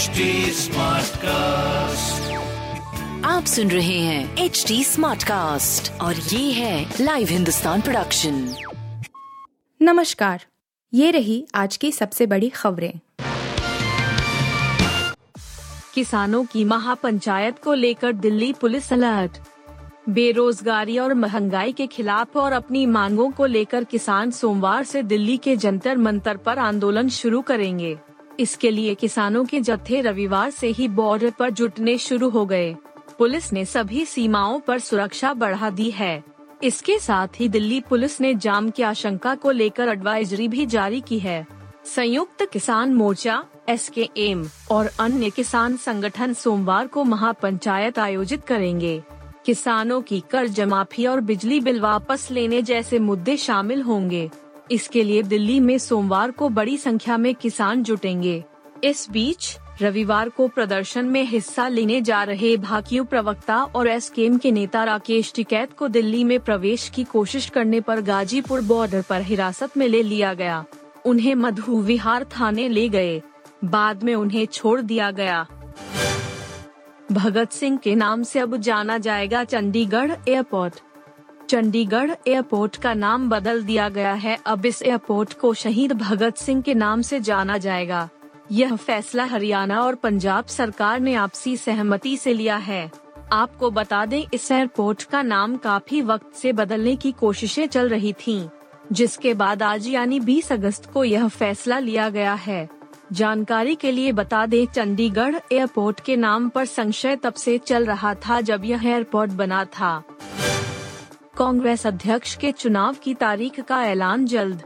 HD cast आप सुन रहे हैं एच डी स्मार्ट कास्ट और ये है लाइव हिंदुस्तान प्रोडक्शन नमस्कार ये रही आज की सबसे बड़ी खबरें। किसानों की महापंचायत को लेकर दिल्ली पुलिस अलर्ट। बेरोजगारी और महँगाई के खिलाफ और अपनी मांगों को लेकर किसान सोमवार से दिल्ली के जंतर मंतर पर आंदोलन शुरू करेंगे। इसके लिए किसानों के जत्थे रविवार से ही बॉर्डर पर जुटने शुरू हो गए। पुलिस ने सभी सीमाओं पर सुरक्षा बढ़ा दी है। इसके साथ ही दिल्ली पुलिस ने जाम की आशंका को लेकर एडवाइजरी भी जारी की है। संयुक्त किसान मोर्चा एस के एम और अन्य किसान संगठन सोमवार को महापंचायत आयोजित करेंगे। किसानों की कर्ज माफ़ी और बिजली बिल वापस लेने जैसे मुद्दे शामिल होंगे। इसके लिए दिल्ली में सोमवार को बड़ी संख्या में किसान जुटेंगे। इस बीच, रविवार को प्रदर्शन में हिस्सा लेने जा रहे भाकियू प्रवक्ता और एसकेएम के नेता राकेश टिकैत को दिल्ली में प्रवेश की कोशिश करने पर गाजीपुर बॉर्डर पर हिरासत में ले लिया गया। उन्हें मधु विहार थाने ले गए। बाद में उन्हें छोड़ दिया गया। भगत सिंह के नाम से अब जाना जाएगा चंडीगढ़ एयरपोर्ट। चंडीगढ़ एयरपोर्ट का नाम बदल दिया गया है। अब इस एयरपोर्ट को शहीद भगत सिंह के नाम से जाना जाएगा। यह फैसला हरियाणा और पंजाब सरकार ने आपसी सहमति से लिया है। आपको बता दें इस एयरपोर्ट का नाम काफ़ी वक्त से बदलने की कोशिशें चल रही थीं, जिसके बाद आज यानी 20 अगस्त को यह फैसला लिया गया है। जानकारी के लिए बता दें चंडीगढ़ एयरपोर्ट के नाम पर संशय तब से चल रहा था जब यह एयरपोर्ट बना था। कांग्रेस अध्यक्ष के चुनाव की तारीख का ऐलान जल्द।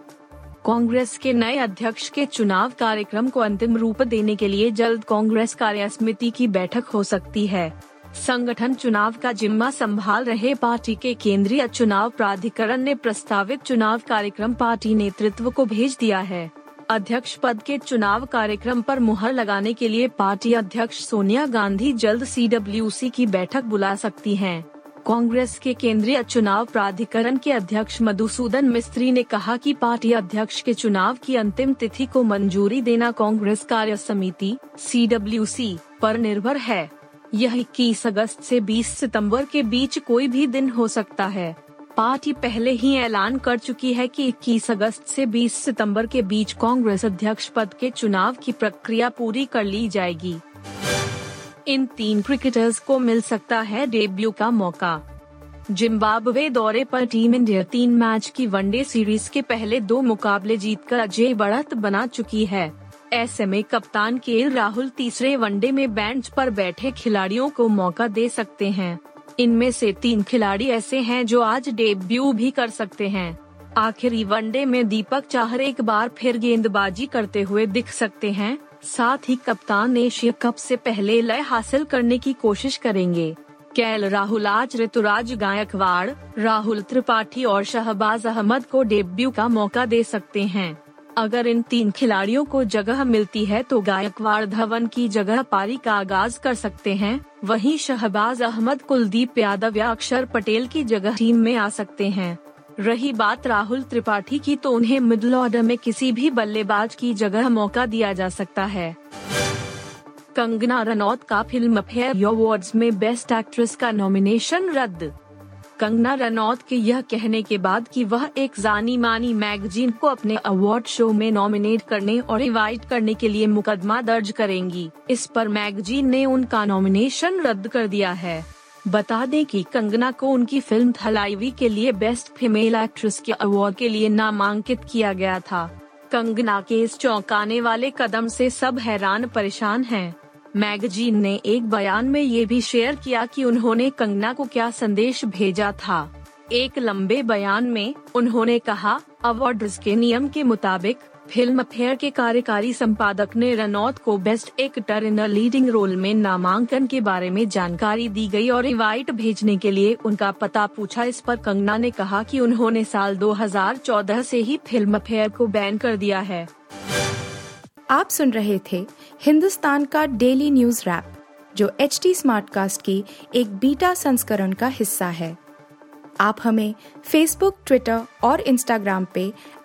कांग्रेस के नए अध्यक्ष के चुनाव कार्यक्रम को अंतिम रूप देने के लिए जल्द कांग्रेस कार्य समिति की बैठक हो सकती है। संगठन चुनाव का जिम्मा संभाल रहे पार्टी के केंद्रीय चुनाव प्राधिकरण ने प्रस्तावित चुनाव कार्यक्रम पार्टी नेतृत्व को भेज दिया है। अध्यक्ष पद के चुनाव कार्यक्रम पर मुहर लगाने के लिए पार्टी अध्यक्ष सोनिया गांधी जल्द सीडब्ल्यूसी की बैठक बुला सकती हैं। कांग्रेस के केंद्रीय चुनाव प्राधिकरण के अध्यक्ष मधुसूदन मिस्त्री ने कहा कि पार्टी अध्यक्ष के चुनाव की अंतिम तिथि को मंजूरी देना कांग्रेस कार्य समिति सी डब्ल्यू सी पर निर्भर है। यह 21 अगस्त से 20 सितंबर के बीच कोई भी दिन हो सकता है। पार्टी पहले ही ऐलान कर चुकी है कि 21 अगस्त से 20 सितंबर के बीच कांग्रेस अध्यक्ष पद के चुनाव की प्रक्रिया पूरी कर ली जाएगी। इन तीन क्रिकेटर्स को मिल सकता है डेब्यू का मौका। जिम्बाब्वे दौरे पर टीम इंडिया तीन मैच की वनडे सीरीज़ के पहले दो मुकाबले जीतकर अजय बढ़त बना चुकी है। ऐसे में कप्तान के राहुल तीसरे वनडे में बेंच पर बैठे खिलाड़ियों को मौका दे सकते हैं। इनमें से तीन खिलाड़ी ऐसे हैं जो आज डेब्यू भी कर सकते हैं। आखिरी वनडे में दीपक चाहर एक बार फिर गेंदबाजी करते हुए दिख सकते हैं। साथ ही कप्तान एशिया कप से पहले लय हासिल करने की कोशिश करेंगे। कैल राहुल आज ऋतुराज गायकवाड़, राहुल त्रिपाठी और शहबाज अहमद को डेब्यू का मौका दे सकते हैं। अगर इन तीन खिलाड़ियों को जगह मिलती है तो गायकवाड़ धवन की जगह पारी का आगाज़ कर सकते हैं। वहीं शहबाज अहमद कुलदीप यादव या अक्षर पटेल की जगह टीम में आ सकते हैं। रही बात राहुल त्रिपाठी की तो उन्हें मिडिल ऑर्डर में किसी भी बल्लेबाज की जगह मौका दिया जा सकता है। कंगना रनौत का फ़िल्म फेयर अवार्ड्स में बेस्ट एक्ट्रेस का नॉमिनेशन रद्द। कंगना रनौत के यह कहने के बाद कि वह एक जानी मानी मैगजीन को अपने अवार्ड शो में नॉमिनेट करने और इनवाइट करने के लिए मुकदमा दर्ज करेंगी। इस पर मैगजीन ने उनका नॉमिनेशन रद्द कर दिया है। बता दें कि कंगना को उनकी फ़िल्म थलाईवी के लिए बेस्ट फीमेल एक्ट्रेस के अवार्ड के लिए नामांकित किया गया था कंगना के इस चौंकाने वाले कदम से सब हैरान परेशान हैं। मैगजीन ने एक बयान में ये भी शेयर किया कि उन्होंने कंगना को क्या संदेश भेजा था एक लंबे बयान में उन्होंने कहा अवार्ड के नियम के मुताबिक फ़िल्म फेयर के कार्यकारी संपादक ने रनौत को best actor in a leading role में नामांकन के बारे में जानकारी दी गई और इवाइट भेजने के लिए उनका पता पूछा। इस पर कंगना ने कहा कि उन्होंने साल 2014 से ही फ़िल्म फेयर को बैन कर दिया है। आप सुन रहे थे हिंदुस्तान का डेली न्यूज़ रैप, जो एच टी स्मार्ट कास्ट की एक बीटा संस्करण का हिस्सा है। आप हमें फेसबुक ट्विटर और इंस्टाग्राम पे